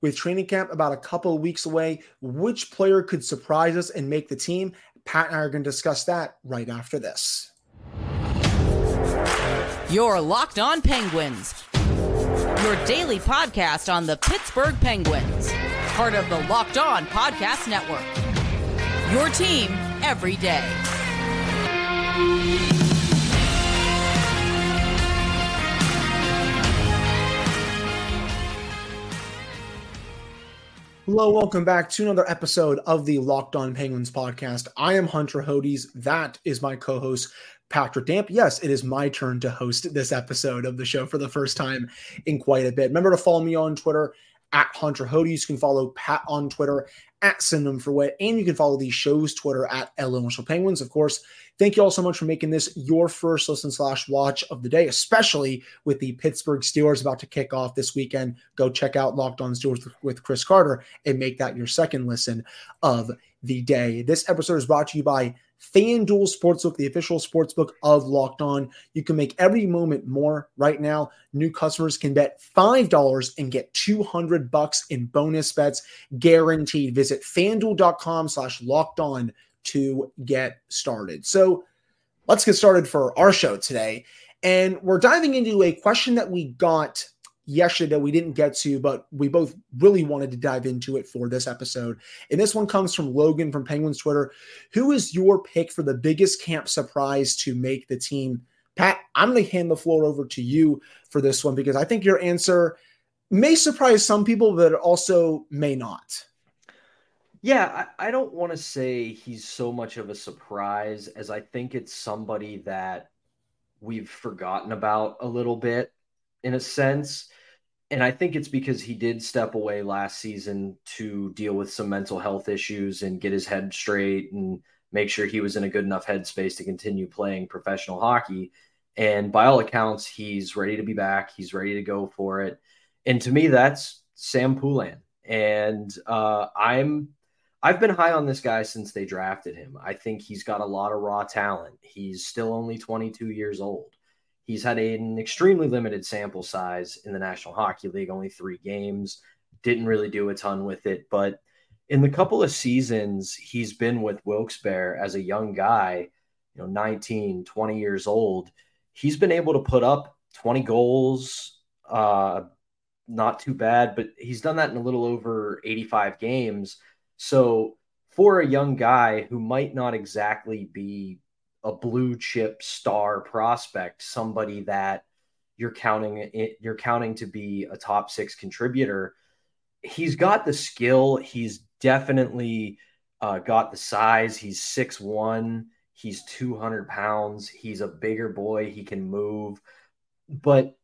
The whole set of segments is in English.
With training camp about a couple of weeks away, which player could surprise us and make the team? Pat and I are going to discuss that right after this. Your Locked On Penguins, your daily podcast on the Pittsburgh Penguins, part of the Locked On Podcast Network. Your team every day. Hello, welcome back to another episode of the Locked On Penguins podcast. I am Hunter Hodes. That is my co host, Patrick Damp. Yes, it is my turn to host this episode of the show for the first time in quite a bit. Remember to follow me on Twitter at Hunter Hodes. You can follow Pat on Twitter at Synonym for Wit, and you can follow the show's Twitter at LA Penguins. Of course, Thank you all so much for making this your first listen slash watch of the day, especially with the Pittsburgh Steelers about to kick off this weekend. Go check out Locked On Steelers with Chris Carter and make that your second listen of the day. This episode is brought to you by FanDuel Sportsbook, the official sportsbook of Locked On. You can make every moment more right now. New customers can bet $5 and get 200 bucks in bonus bets guaranteed. Visit fanduel.com slash locked on to get started. So let's get started for our show today. And we're diving into a question that we got yesterday that we didn't get to, but we both really wanted to dive into it for this episode. And this one comes from Logan from Penguins Twitter. Who is your pick for the biggest camp surprise to make the team? Pat, I'm going to hand the floor over to you for this one because I think your answer may surprise some people, but also may not. Yeah, I, I don't want to say he's so much of a surprise as I think it's somebody that we've forgotten about a little bit in a sense. And I think it's because he did step away last season to deal with some mental health issues and get his head straight and make sure he was in a good enough headspace to continue playing professional hockey. And by all accounts, he's ready to be back. He's ready to go for it. And to me, that's Sam Poulin. And uh, I'm I've been high on this guy since they drafted him. I think he's got a lot of raw talent. He's still only 22 years old. He's had an extremely limited sample size in the National Hockey League, only three games. Didn't really do a ton with it. But in the couple of seasons he's been with Wilkes-Barre as a young guy, you know, 19, 20 years old, he's been able to put up 20 goals, uh, not too bad, but he's done that in a little over 85 games so for a young guy who might not exactly be a blue chip star prospect, somebody that you're counting you're counting to be a top six contributor, he's got the skill. He's definitely uh, got the size. He's six one. He's 200 pounds. He's a bigger boy. He can move. But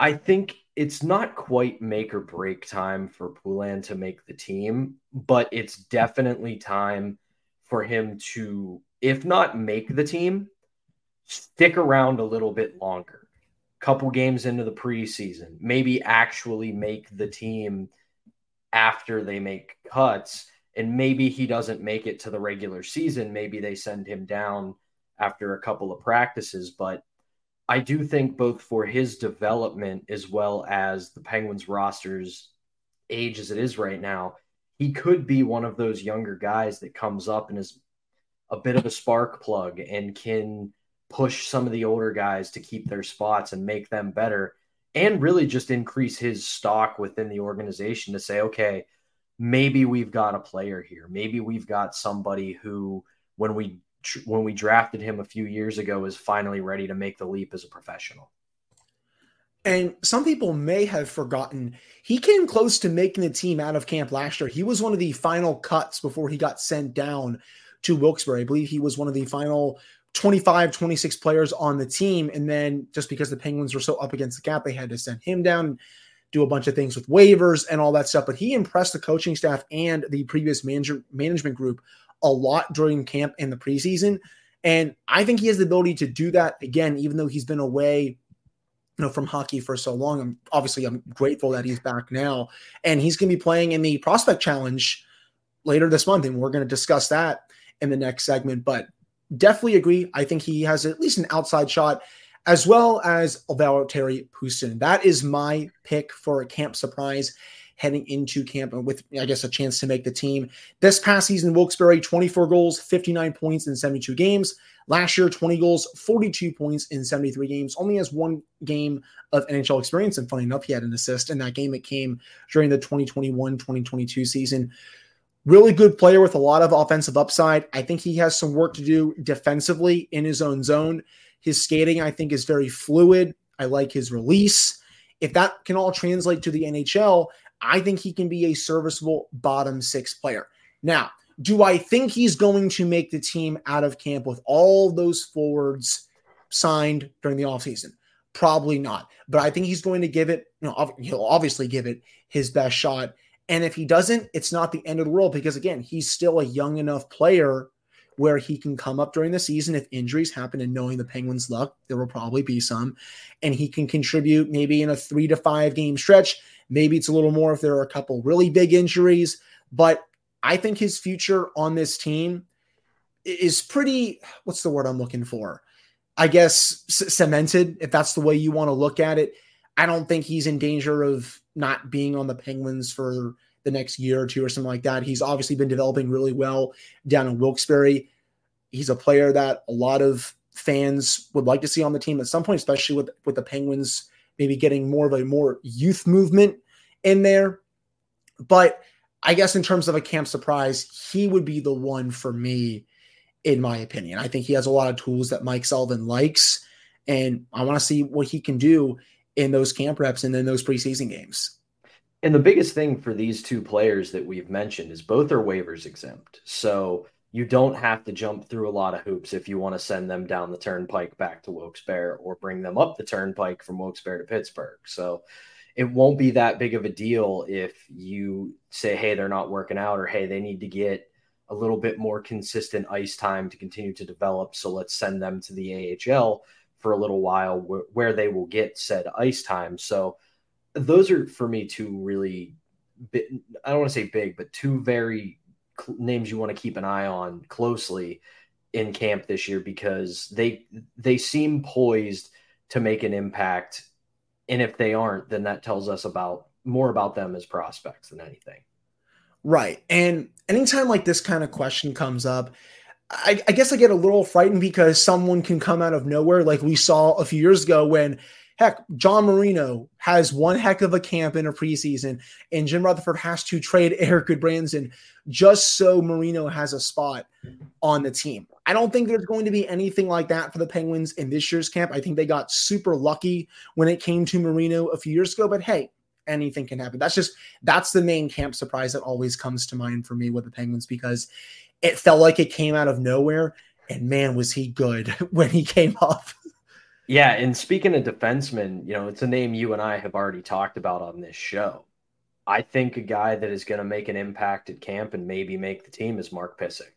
I think it's not quite make or break time for Poulin to make the team, but it's definitely time for him to, if not make the team, stick around a little bit longer. Couple games into the preseason, maybe actually make the team after they make cuts. And maybe he doesn't make it to the regular season. Maybe they send him down after a couple of practices, but I do think both for his development as well as the Penguins roster's age as it is right now, he could be one of those younger guys that comes up and is a bit of a spark plug and can push some of the older guys to keep their spots and make them better and really just increase his stock within the organization to say, okay, maybe we've got a player here. Maybe we've got somebody who, when we when we drafted him a few years ago is finally ready to make the leap as a professional. And some people may have forgotten he came close to making the team out of camp last year. He was one of the final cuts before he got sent down to Wilkes-Barre. I believe he was one of the final 25, 26 players on the team. And then just because the Penguins were so up against the cap, they had to send him down, do a bunch of things with waivers and all that stuff. But he impressed the coaching staff and the previous manager, management group a lot during camp and the preseason. And I think he has the ability to do that again, even though he's been away, you know, from hockey for so long. I'm obviously I'm grateful that he's back now. And he's gonna be playing in the prospect challenge later this month. And we're gonna discuss that in the next segment. But definitely agree. I think he has at least an outside shot, as well as Valtteri Puustinen. That is my pick for a camp surprise. heading into camp with, I guess, a chance to make the team. This past season, Wilkes-Barre, 24 goals, 59 points in 72 games. Last year, 20 goals, 42 points in 73 games. Only has one game of NHL experience. And funny enough, he had an assist in that game. It came during the 2021 2022 season. Really good player with a lot of offensive upside. I think he has some work to do defensively in his own zone. His skating, I think, is very fluid. I like his release. If that can all translate to the NHL, I think he can be a serviceable bottom six player. Now, do I think he's going to make the team out of camp with all those forwards signed during the offseason? Probably not. But I think he's going to give it, you know, he'll obviously give it his best shot. And if he doesn't, it's not the end of the world because, again, he's still a young enough player where he can come up during the season if injuries happen. And knowing the Penguins' luck, there will probably be some. And he can contribute maybe in a three to five game stretch. Maybe it's a little more if there are a couple really big injuries. But I think his future on this team is pretty, what's the word I'm looking for? I guess c- cemented, if that's the way you want to look at it. I don't think he's in danger of not being on the Penguins for the next year or two or something like that. He's obviously been developing really well down in Wilkes-Barre. He's a player that a lot of fans would like to see on the team at some point, especially with with the Penguins maybe getting more of a more youth movement in there. But I guess in terms of a camp surprise, he would be the one for me, in my opinion. I think he has a lot of tools that Mike Sullivan likes, and I want to see what he can do in those camp reps and in those preseason games. And the biggest thing for these two players that we've mentioned is both are waivers exempt. So you don't have to jump through a lot of hoops if you want to send them down the turnpike back to Wilkes-Barre or bring them up the turnpike from Wilkes-Barre to Pittsburgh. So it won't be that big of a deal if you say, hey, they're not working out, or hey, they need to get a little bit more consistent ice time to continue to develop. So let's send them to the AHL for a little while wh- where they will get said ice time. So those are for me two really, I don't want to say big, but two very cl- names you want to keep an eye on closely in camp this year because they they seem poised to make an impact. And if they aren't then that tells us about more about them as prospects than anything. Right. And anytime like this kind of question comes up I, I, guess I get a little frightened because someone can come out of nowhere, like we saw a few years ago when, heck, John Marino has one heck of a camp in a preseason, and Jim Rutherford has to trade Erik Gudbranson just so Marino has a spot on the team. I don't think there's going to be anything like that for the Penguins in this year's camp. I think they got super lucky when it came to Marino a few years ago, but hey, anything can happen. That's just that's the main camp surprise that always comes to mind for me with the Penguins because it felt like it came out of nowhere. And man, was he good when he came up. Yeah, and speaking of defensemen, you know, it's a name you and I have already talked about on this show. I think a guy that is going to make an impact at camp and maybe make the team is Mark Pysyk.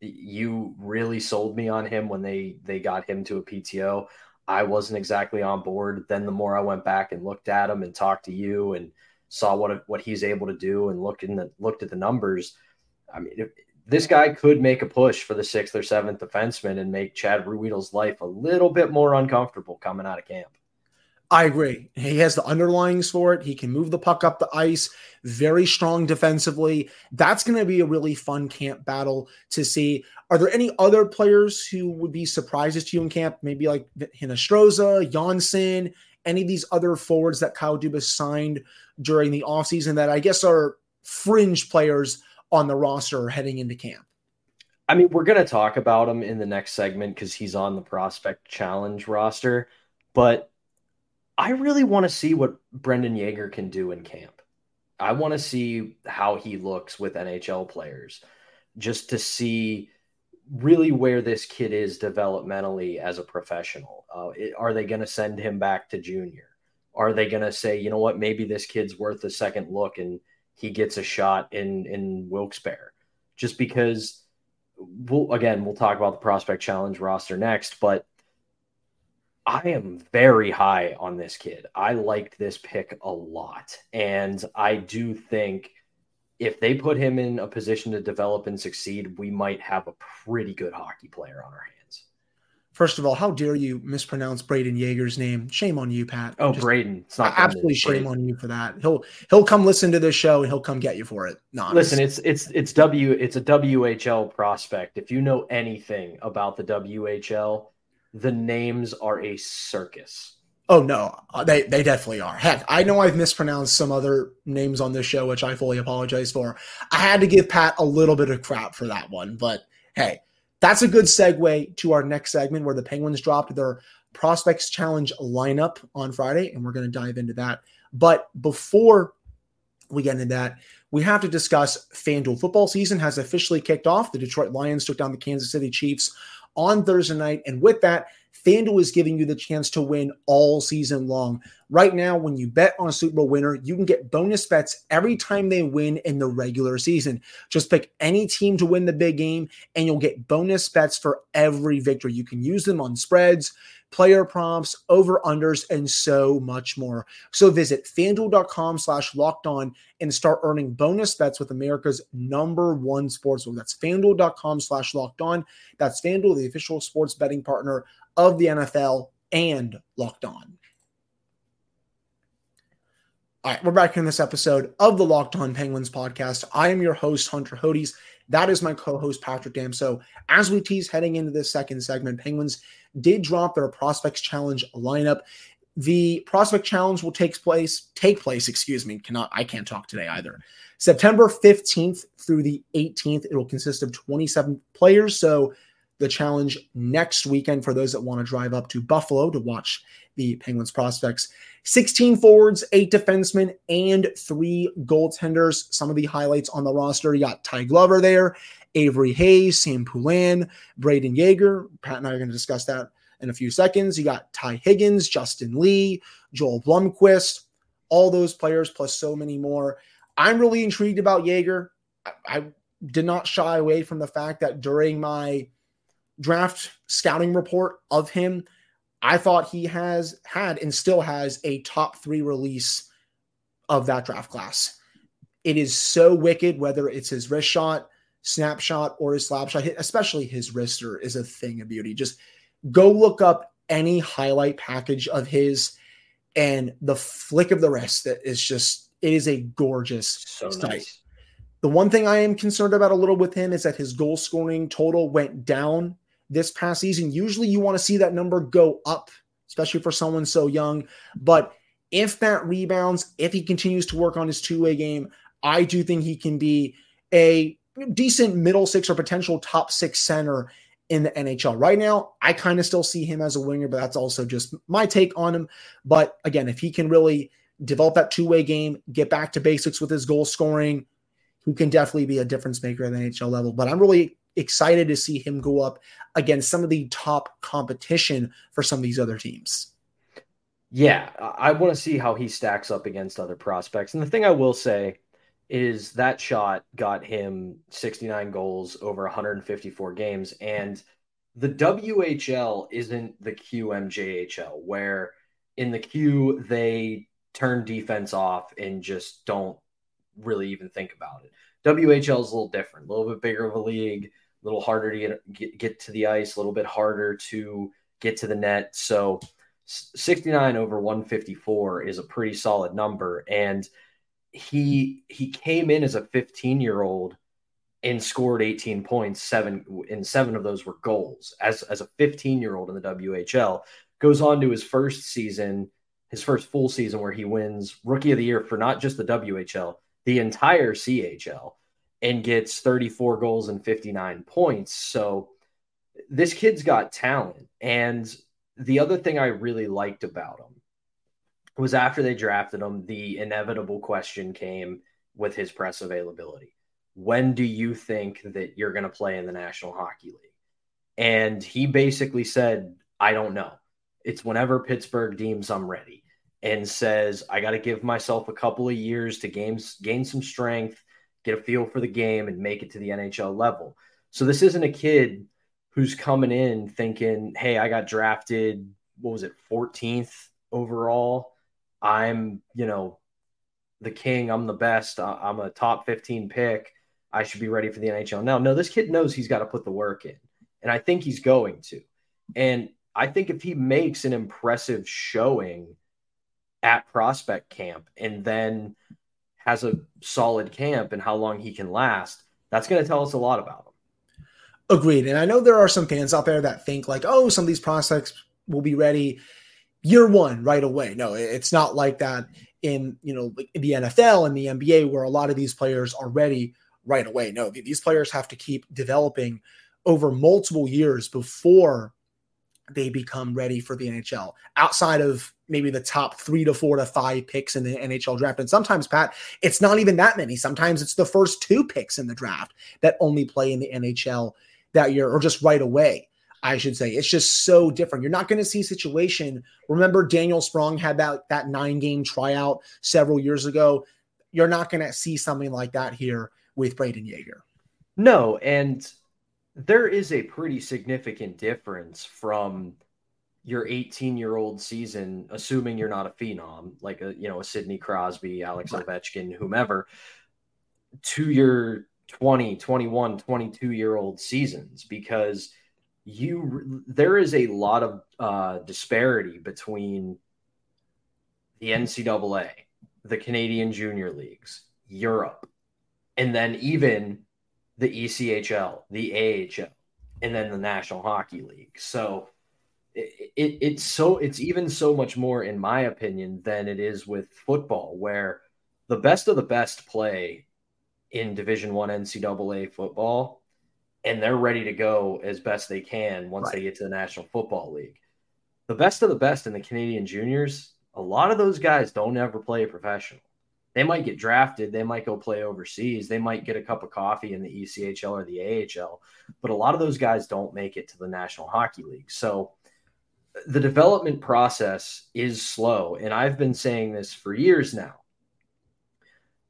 You really sold me on him when they they got him to a PTO. I wasn't exactly on board. Then the more I went back and looked at him and talked to you and saw what what he's able to do and looked in the looked at the numbers, I mean, this guy could make a push for the sixth or seventh defenseman and make Chad Ruhwedel's life a little bit more uncomfortable coming out of camp. I agree. He has the underlyings for it. He can move the puck up the ice, very strong defensively. That's going to be a really fun camp battle to see. Are there any other players who would be surprises to you in camp? Maybe like Hinostroza, Johnsson, any of these other forwards that Kyle Dubas signed during the offseason that I guess are fringe players on the roster heading into camp? I mean, we're going to talk about him in the next segment because he's on the prospect challenge roster. But I really want to see what Brendan Yeager can do in camp. I want to see how he looks with NHL players just to see really where this kid is developmentally as a professional. Uh, it, are they going to send him back to junior? Are they going to say, you know what, maybe this kid's worth a second look and he gets a shot in in Wilkes-Barre? Just because, we'll, again, we'll talk about the prospect challenge roster next, but I am very high on this kid. I liked this pick a lot. And I do think if they put him in a position to develop and succeed, we might have a pretty good hockey player on our hands. First of all, how dare you mispronounce Brayden Yager's name? Shame on you, Pat. Oh, Just, Brayden. It's not absolutely shame on you for that. He'll he'll come listen to this show and he'll come get you for it. No, listen, it's it's it's W it's a WHL prospect. If you know anything about the WHL, the names are a circus. Oh no, uh, they they definitely are. Heck, I know I've mispronounced some other names on this show, which I fully apologize for. I had to give Pat a little bit of crap for that one, but hey, that's a good segue to our next segment where the Penguins dropped their Prospects Challenge lineup on Friday, and we're going to dive into that. But before we get into that, we have to discuss FanDuel football season has officially kicked off. The Detroit Lions took down the Kansas City Chiefs on Thursday night, and with that, FanDuel is giving you the chance to win all season long. Right now, when you bet on a Super Bowl winner, you can get bonus bets every time they win in the regular season. Just pick any team to win the big game, and you'll get bonus bets for every victory. You can use them on spreads, player props, over unders, and so much more. So visit fanduel.com slash locked on and start earning bonus bets with America's number one sportsbook. That's fanduel.com slash locked on. That's Fanduel, the official sports betting partner of the NFL and locked on. All right, we're back in this episode of the Locked On Penguins podcast. I am your host, Hunter Hodes. That is my co host, Patrick Dam. So, as we tease heading into this second segment, Penguins did drop their Prospects Challenge lineup. The Prospect Challenge will take place, take place, excuse me, cannot, I can't talk today either. September 15th through the 18th, it will consist of 27 players. So, the challenge next weekend for those that want to drive up to Buffalo to watch the Penguins prospects. 16 forwards, eight defensemen, and three goaltenders. Some of the highlights on the roster you got Ty Glover there, Avery Hayes, Sam Poulin, Brayden Yager. Pat and I are going to discuss that in a few seconds. You got Ty Higgins, Justin Lee, Joel Blomqvist, all those players, plus so many more. I'm really intrigued about Yager. I, I did not shy away from the fact that during my draft scouting report of him, I thought he has had and still has a top three release of that draft class. It is so wicked, whether it's his wrist shot, snapshot, or his slap shot, especially his wrister is a thing of beauty. Just go look up any highlight package of his and the flick of the wrist that is just, it is a gorgeous so sight. Nice. The one thing I am concerned about a little with him is that his goal scoring total went down this past season. Usually you want to see that number go up, especially for someone so young. But if that rebounds, if he continues to work on his two way game, I do think he can be a decent middle six or potential top six center in the NHL. Right now, I kind of still see him as a winger, but that's also just my take on him. But again, if he can really develop that two way game, get back to basics with his goal scoring, he can definitely be a difference maker at the NHL level. But I'm really excited to see him go up against some of the top competition for some of these other teams. Yeah, I want to see how he stacks up against other prospects. And the thing I will say is that shot got him 69 goals over 154 games. And the WHL isn't the QMJHL, where in the Q they turn defense off and just don't really even think about it. WHL is a little different, a little bit bigger of a league little harder to get, get, get to the ice, a little bit harder to get to the net. So 69 over 154 is a pretty solid number. And he he came in as a 15 year old and scored 18 points, seven and seven of those were goals as, as a 15 year old in the WHL. Goes on to his first season, his first full season where he wins rookie of the year for not just the WHL, the entire CHL and gets 34 goals and 59 points. So this kid's got talent. And the other thing I really liked about him was after they drafted him, the inevitable question came with his press availability. When do you think that you're going to play in the National Hockey League? And he basically said, I don't know. It's whenever Pittsburgh deems I'm ready and says, I got to give myself a couple of years to gain, gain some strength get a feel for the game, and make it to the NHL level. So this isn't a kid who's coming in thinking, hey, I got drafted, what was it, 14th overall? I'm, you know, the king, I'm the best, I'm a top 15 pick. I should be ready for the NHL. Now, no, this kid knows he's got to put the work in, and I think he's going to. And I think if he makes an impressive showing at prospect camp and then has a solid camp and how long he can last, that's going to tell us a lot about him. Agreed. And I know there are some fans out there that think like, oh, some of these prospects will be ready year one right away. No, it's not like that in you know in the NFL and the NBA where a lot of these players are ready right away. No, these players have to keep developing over multiple years before they become ready for the NHL outside of maybe the top three to four to five picks in the NHL draft. And sometimes, Pat, it's not even that many. Sometimes it's the first two picks in the draft that only play in the NHL that year or just right away. I should say. It's just so different. You're not going to see situation. Remember, Daniel Sprong had that that nine game tryout several years ago. You're not going to see something like that here with Brayden Yager. No, and there is a pretty significant difference from your 18 year old season, assuming you're not a phenom like a you know a Sidney Crosby, Alex right. Ovechkin, whomever, to your 20, 21, 22 year old seasons because you there is a lot of uh, disparity between the NCAA, the Canadian Junior Leagues, Europe, and then even the ECHL, the AHL, and then the National Hockey League. So it, it, it's so it's even so much more, in my opinion, than it is with football, where the best of the best play in Division One NCAA football and they're ready to go as best they can once right. they get to the National Football League. The best of the best in the Canadian juniors, a lot of those guys don't ever play professional. They might get drafted, they might go play overseas, they might get a cup of coffee in the ECHL or the AHL, but a lot of those guys don't make it to the National Hockey League. So the development process is slow. And I've been saying this for years now.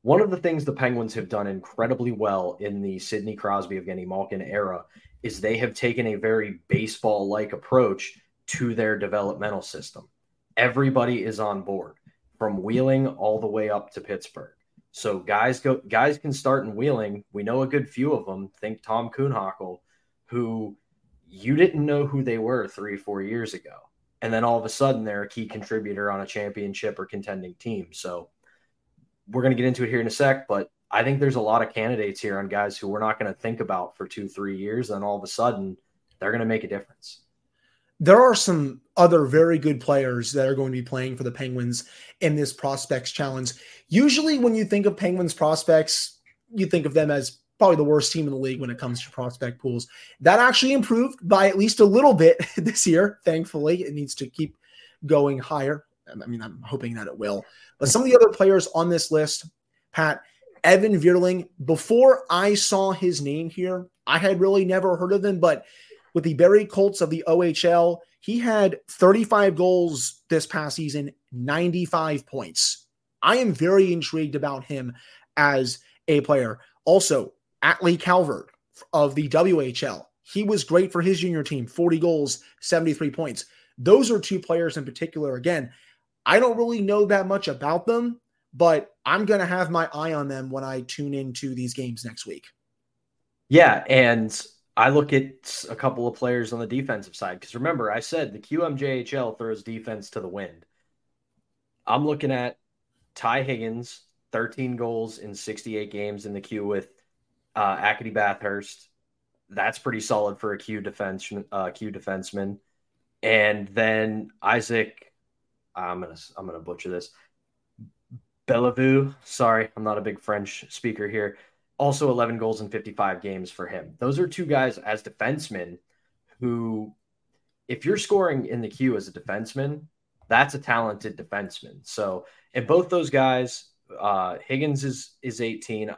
One of the things the Penguins have done incredibly well in the Sidney Crosby, Evgeny Malkin era is they have taken a very baseball like approach to their developmental system. Everybody is on board from Wheeling all the way up to Pittsburgh. So guys go guys can start in Wheeling. We know a good few of them. Think Tom Kuhnhackl, who you didn't know who they were three, four years ago. And then all of a sudden they're a key contributor on a championship or contending team. So we're going to get into it here in a sec, but I think there's a lot of candidates here on guys who we're not going to think about for two, three years. And all of a sudden, they're going to make a difference. There are some other very good players that are going to be playing for the Penguins in this prospects challenge. Usually, when you think of Penguins prospects, you think of them as probably the worst team in the league when it comes to prospect pools. That actually improved by at least a little bit this year. Thankfully, it needs to keep going higher. Um, I mean, I'm hoping that it will. But some of the other players on this list, Pat, Evan Vierling, before I saw his name here, I had really never heard of him. But with the Barrie Colts of the OHL, he had 35 goals this past season, 95 points. I am very intrigued about him as a player. Also, Atley Calvert of the WHL, he was great for his junior team, 40 goals, 73 points. Those are two players in particular. Again, I don't really know that much about them, but I'm going to have my eye on them when I tune into these games next week. Yeah. And I look at a couple of players on the defensive side because remember, I said the QMJHL throws defense to the wind. I'm looking at Ty Higgins, 13 goals in 68 games in the queue with uh, Acadie Bathurst. That's pretty solid for a Q defense, uh, Q defenseman. And then Isaac I'm gonna I'm gonna butcher this. Belliveau, sorry, I'm not a big French speaker here. Also 11 goals in 55 games for him. Those are two guys as defensemen who, if you're scoring in the queue as a defenseman, that's a talented defenseman. So, and both those guys, uh, Higgins is is 18,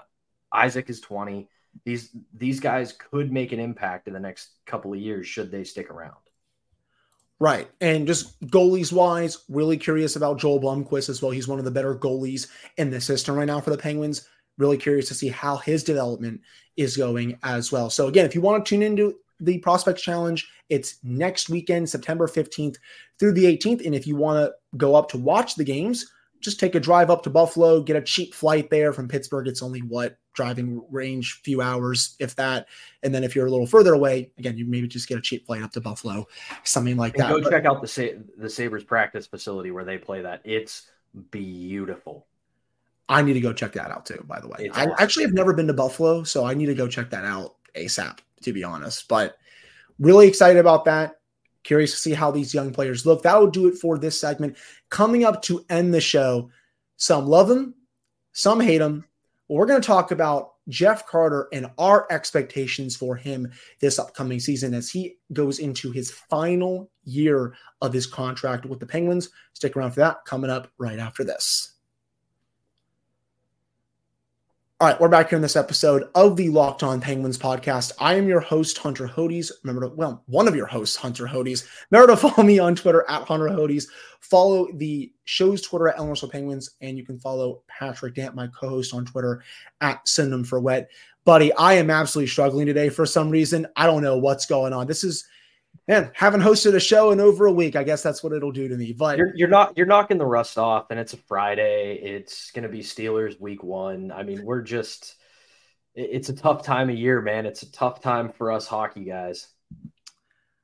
Isaac is 20. These these guys could make an impact in the next couple of years should they stick around. Right. And just goalies wise, really curious about Joel Blomqvist as well. He's one of the better goalies in the system right now for the Penguins. Really curious to see how his development is going as well. So, again, if you want to tune into the Prospects Challenge, it's next weekend, September 15th through the 18th. And if you want to go up to watch the games, just take a drive up to Buffalo, get a cheap flight there from Pittsburgh. It's only what driving range, few hours, if that. And then if you're a little further away, again, you maybe just get a cheap flight up to Buffalo, something like and that. Go but, check out the Sa- the Sabres practice facility where they play that. It's beautiful. I need to go check that out too. By the way, it's I awesome. actually have never been to Buffalo, so I need to go check that out ASAP. To be honest, but really excited about that. Curious to see how these young players look. That will do it for this segment. Coming up to end the show, some love him, some hate him. We're going to talk about Jeff Carter and our expectations for him this upcoming season as he goes into his final year of his contract with the Penguins. Stick around for that coming up right after this. All right, we're back here in this episode of the Locked On Penguins podcast. I am your host, Hunter Hodes. Remember to, well, one of your hosts, Hunter Hodes. Remember to follow me on Twitter at Hunter Hodes. Follow the show's Twitter at Elemental Penguins, and you can follow Patrick Dant, my co-host, on Twitter at Synonym for Wet. Buddy, I am absolutely struggling today for some reason. I don't know what's going on. This is man, haven't hosted a show in over a week. I guess that's what it'll do to me. But you're, you're not you're knocking the rust off, and it's a Friday. It's gonna be Steelers week one. I mean, we're just it's a tough time of year, man. It's a tough time for us hockey guys.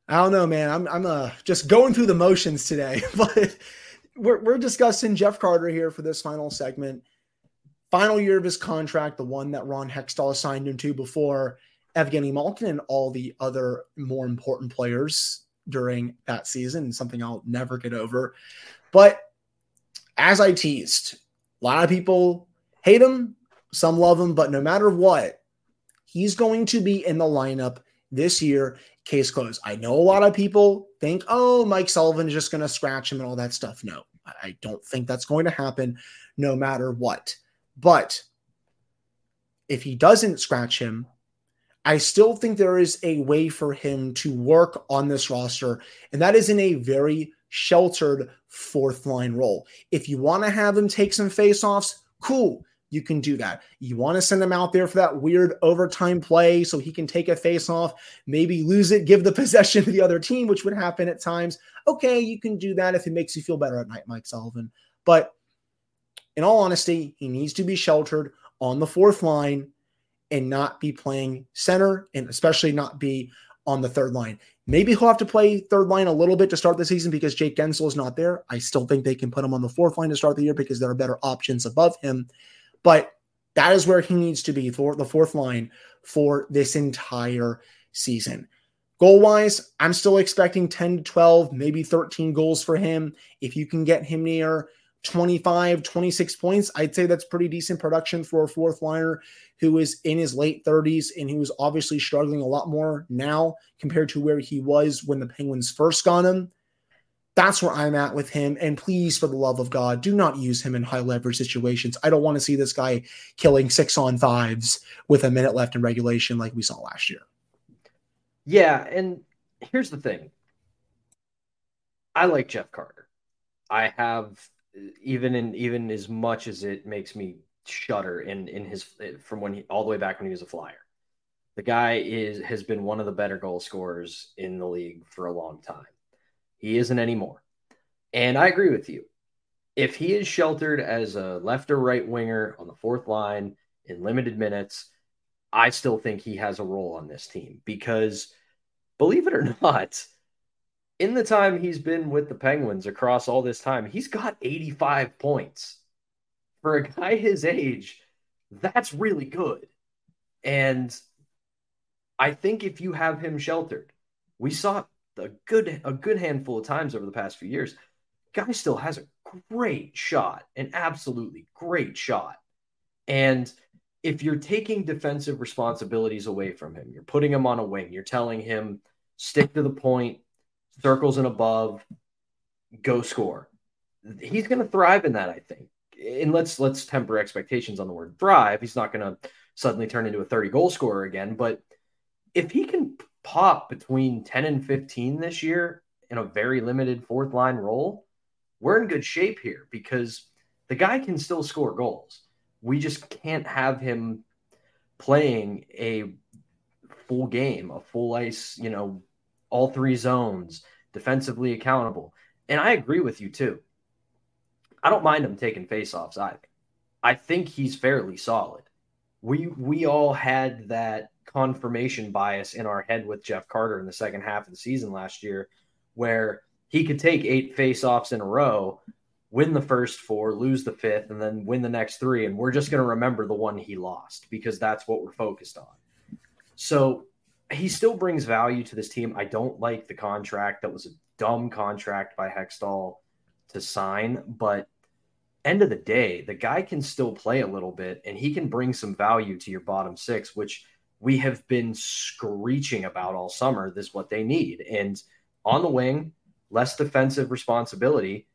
I don't know, man. I'm I'm uh, just going through the motions today, but we're we're discussing Jeff Carter here for this final segment. Final year of his contract, the one that Ron Hextall signed him to before Evgeny Malkin and all the other more important players during that season, something I'll never get over. But as I teased, a lot of people hate him, some love him, but no matter what, he's going to be in the lineup this year. Case closed. I know a lot of people think, oh, Mike Sullivan is just going to scratch him and all that stuff. No, I don't think that's going to happen no matter what. But if he doesn't scratch him, I still think there is a way for him to work on this roster, and that is in a very sheltered fourth line role. If you want to have him take some faceoffs, cool. You can do that. You want to send him out there for that weird overtime play so he can take a face off, maybe lose it, give the possession to the other team, which would happen at times. Okay, you can do that if it makes you feel better at night, Mike Sullivan. But in all honesty, he needs to be sheltered on the fourth line and not be playing center and especially not be on the third line. Maybe he'll have to play third line a little bit to start the season because Jake Guentzel is not there. I still think they can put him on the fourth line to start the year because there are better options above him. But that is where he needs to be for the fourth line for this entire season. Goal wise, I'm still expecting 10 to 12, maybe 13 goals for him. If you can get him near 25, 26 points, I'd say that's pretty decent production for a fourth liner who is in his late 30s and who is obviously struggling a lot more now compared to where he was when the Penguins first got him. That's where I'm at with him. And please, for the love of God, do not use him in high leverage situations. I don't want to see this guy killing six on fives with a minute left in regulation like we saw last year. Yeah. And here's the thing I like Jeff Carter. I have even in even as much as it makes me shudder in in his from when he all the way back when he was a flyer. The guy is has been one of the better goal scorers in the league for a long time. He isn't anymore. And I agree with you. If he is sheltered as a left or right winger on the fourth line in limited minutes, I still think he has a role on this team because believe it or not, in the time he's been with the Penguins across all this time, he's got 85 points for a guy his age, that's really good. And I think if you have him sheltered, we saw a good a good handful of times over the past few years. Guy still has a great shot, an absolutely great shot. And if you're taking defensive responsibilities away from him, you're putting him on a wing, you're telling him stick to the point, circles and above, go score. He's going to thrive in that, I think and let's let's temper expectations on the word thrive. He's not going to suddenly turn into a 30 goal scorer again, but if he can pop between 10 and 15 this year in a very limited fourth line role, we're in good shape here because the guy can still score goals. We just can't have him playing a full game, a full ice, you know, all three zones, defensively accountable. And I agree with you too. I don't mind him taking faceoffs either. I think he's fairly solid. We we all had that confirmation bias in our head with Jeff Carter in the second half of the season last year, where he could take eight faceoffs in a row, win the first four, lose the fifth, and then win the next three. And we're just going to remember the one he lost because that's what we're focused on. So he still brings value to this team. I don't like the contract. That was a dumb contract by Hextall to sign, but end of the day, the guy can still play a little bit and he can bring some value to your bottom six, which we have been screeching about all summer. This is what they need. And on the wing, less defensive responsibility.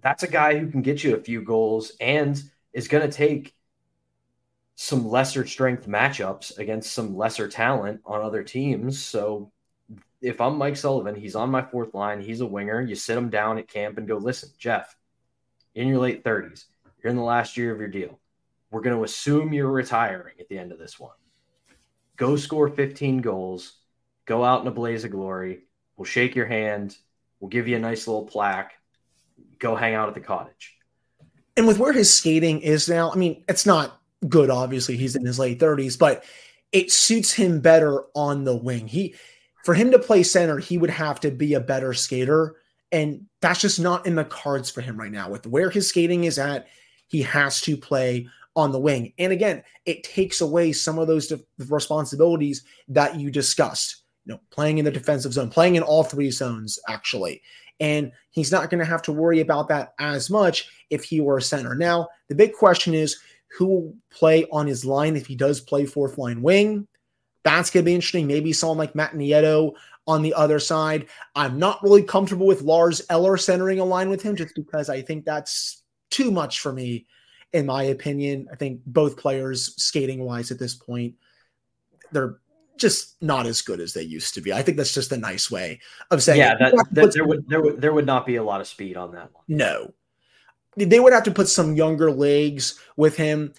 That's a guy who can get you a few goals and is going to take some lesser strength matchups against some lesser talent on other teams. So if I'm Mike Sullivan, he's on my fourth line, he's a winger. You sit him down at camp and go, listen, Jeff, in your late 30s, you're in the last year of your deal. We're going to assume you're retiring at the end of this one. Go score 15 goals, go out in a blaze of glory, We'll shake your hand. We'll give you a nice little plaque. Go hang out at the cottage. And with where his skating is now, I mean, it's not good. Obviously, he's in his late thirties, but it suits him better on the wing. He, for him to play center, he would have to be a better skater, and that's just not in the cards for him right now. With where his skating is at, he has to play on the wing. And again, it takes away some of those responsibilities that you discussed you know, playing in the defensive zone, playing in all three zones, actually. And he's not going to have to worry about that as much if he were a center. Now, the big question is who will play on his line if he does play fourth line wing? That's going to be interesting. Maybe someone like Matt Nieto on the other side. I'm not really comfortable with Lars Eller centering a line with him just because I think that's too much for me, in my opinion. I think both players, skating wise, at this point, they're just not as good as they used to be. I think that's just a nice way of saying. Yeah, that, that, there would there would there would not be a lot of speed on that one. No, they would have to put some younger legs with him.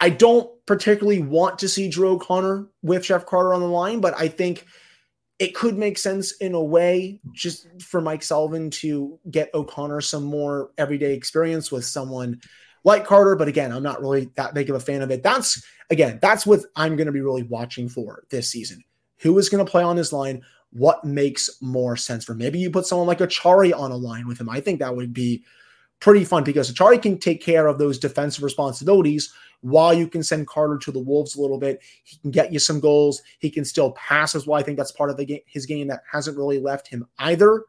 I don't particularly want to see Drew O'Connor with Jeff Carter on the line, but I think it could make sense in a way just for Mike Sullivan to get O'Connor some more everyday experience with someone like Carter. But again, I'm not really that big of a fan of it. That's again, that's what I'm going to be really watching for this season. Who is going to play on his line? What makes more sense for maybe you put someone like Achari on a line with him? I think that would be pretty fun because Acciari can take care of those defensive responsibilities while you can send Carter to the Wolves a little bit. He can get you some goals. He can still pass as well. I think that's part of the game, his game that hasn't really left him either.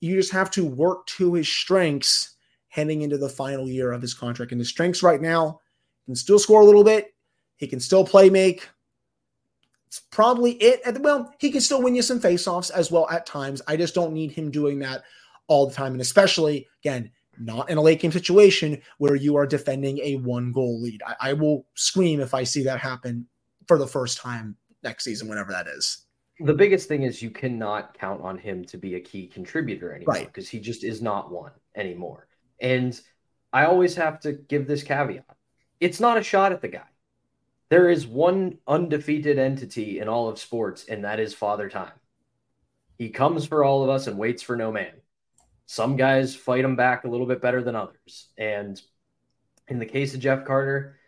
You just have to work to his strengths heading into the final year of his contract. And his strengths right now can still score a little bit. He can still play make. It's probably it. Well, he can still win you some faceoffs as well at times. I just don't need him doing that all the time. And especially, again, not in a late game situation where you are defending a one goal lead. I, I will scream if I see that happen for the first time next season, whenever that is. The biggest thing is you cannot count on him to be a key contributor anymore because right. he just is not one anymore. And I always have to give this caveat it's not a shot at the guy. There is one undefeated entity in all of sports, and that is Father Time. He comes for all of us and waits for no man. Some guys fight him back a little bit better than others. And in the case of Jeff Carter,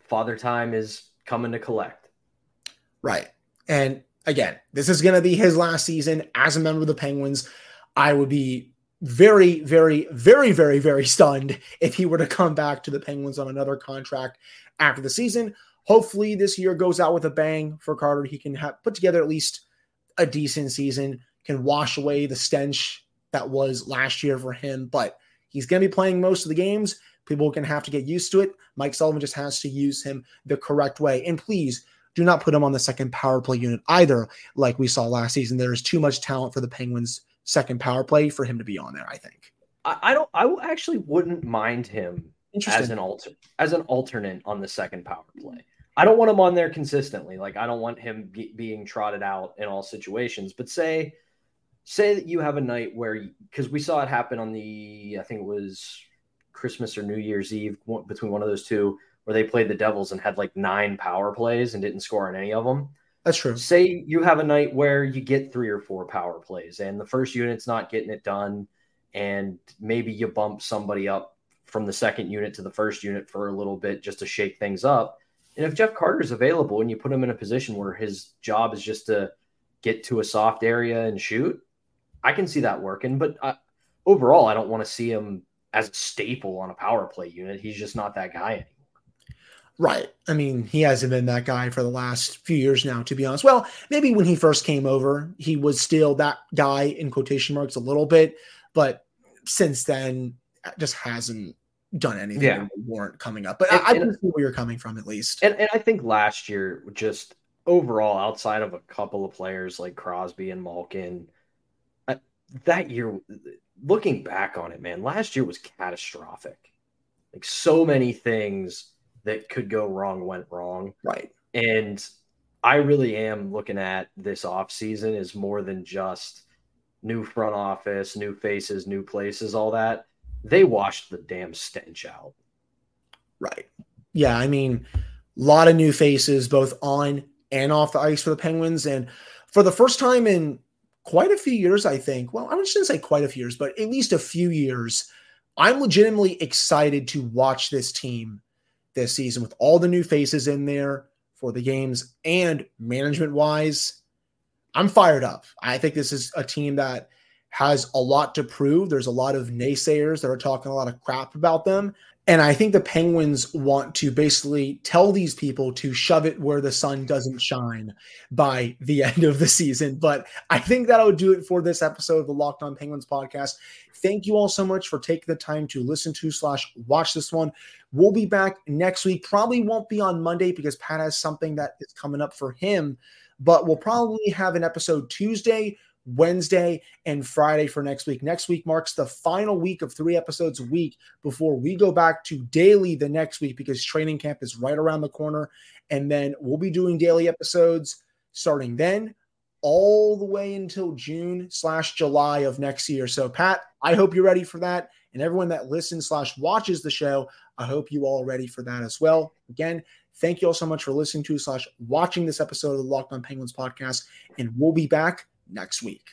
Father Time is coming to collect. Right. And again, this is going to be his last season as a member of the Penguins. I would be very, very, very, very, very stunned if he were to come back to the Penguins on another contract after the season. Hopefully, this year goes out with a bang for Carter. He can have, put together at least a decent season, can wash away the stench that was last year for him. But he's going to be playing most of the games. People are going to have to get used to it. Mike Sullivan just has to use him the correct way. And please do not put him on the second power play unit either, like we saw last season. There is too much talent for the Penguins second power play for him to be on there. I think. I, I don't. I actually wouldn't mind him as an alter as an alternate on the second power play. I don't want him on there consistently. Like I don't want him be, being trotted out in all situations. But say say that you have a night where because we saw it happen on the I think it was Christmas or New Year's Eve between one of those two where they played the Devils and had like nine power plays and didn't score on any of them. That's true. Say you have a night where you get three or four power plays and the first unit's not getting it done and maybe you bump somebody up from the second unit to the first unit for a little bit just to shake things up. And if Jeff Carter's available and you put him in a position where his job is just to get to a soft area and shoot, I can see that working. But uh, overall, I don't want to see him as a staple on a power play unit. He's just not that guy anymore. Right. I mean, he hasn't been that guy for the last few years now, to be honest. Well, maybe when he first came over, he was still that guy in quotation marks a little bit, but since then, just hasn't done anything yeah. to warrant coming up. But and, I, I can see where you're coming from at least. And, and I think last year, just overall, outside of a couple of players like Crosby and Malkin, uh, that year, looking back on it, man, last year was catastrophic. Like so many things that could go wrong went wrong. Right. And I really am looking at this off season as more than just new front office, new faces, new places, all that. They washed the damn stench out. Right. Yeah, I mean, a lot of new faces both on and off the ice for the Penguins and for the first time in quite a few years, I think. Well, I shouldn't say quite a few years, but at least a few years. I'm legitimately excited to watch this team this season with all the new faces in there for the games and management wise. I'm fired up. I think this is a team that has a lot to prove. There's a lot of naysayers that are talking a lot of crap about them. And I think the Penguins want to basically tell these people to shove it where the sun doesn't shine by the end of the season. But I think that'll do it for this episode of the Locked On Penguins podcast. Thank you all so much for taking the time to listen to slash watch this one. We'll be back next week. Probably won't be on Monday because Pat has something that is coming up for him, but we'll probably have an episode Tuesday Wednesday and Friday for next week. Next week marks the final week of three episodes a week before we go back to daily the next week because training camp is right around the corner. And then we'll be doing daily episodes starting then all the way until June slash July of next year. So, Pat, I hope you're ready for that. And everyone that listens slash watches the show, I hope you all ready for that as well. Again, thank you all so much for listening to slash watching this episode of the Locked On Penguins podcast. And we'll be back next week.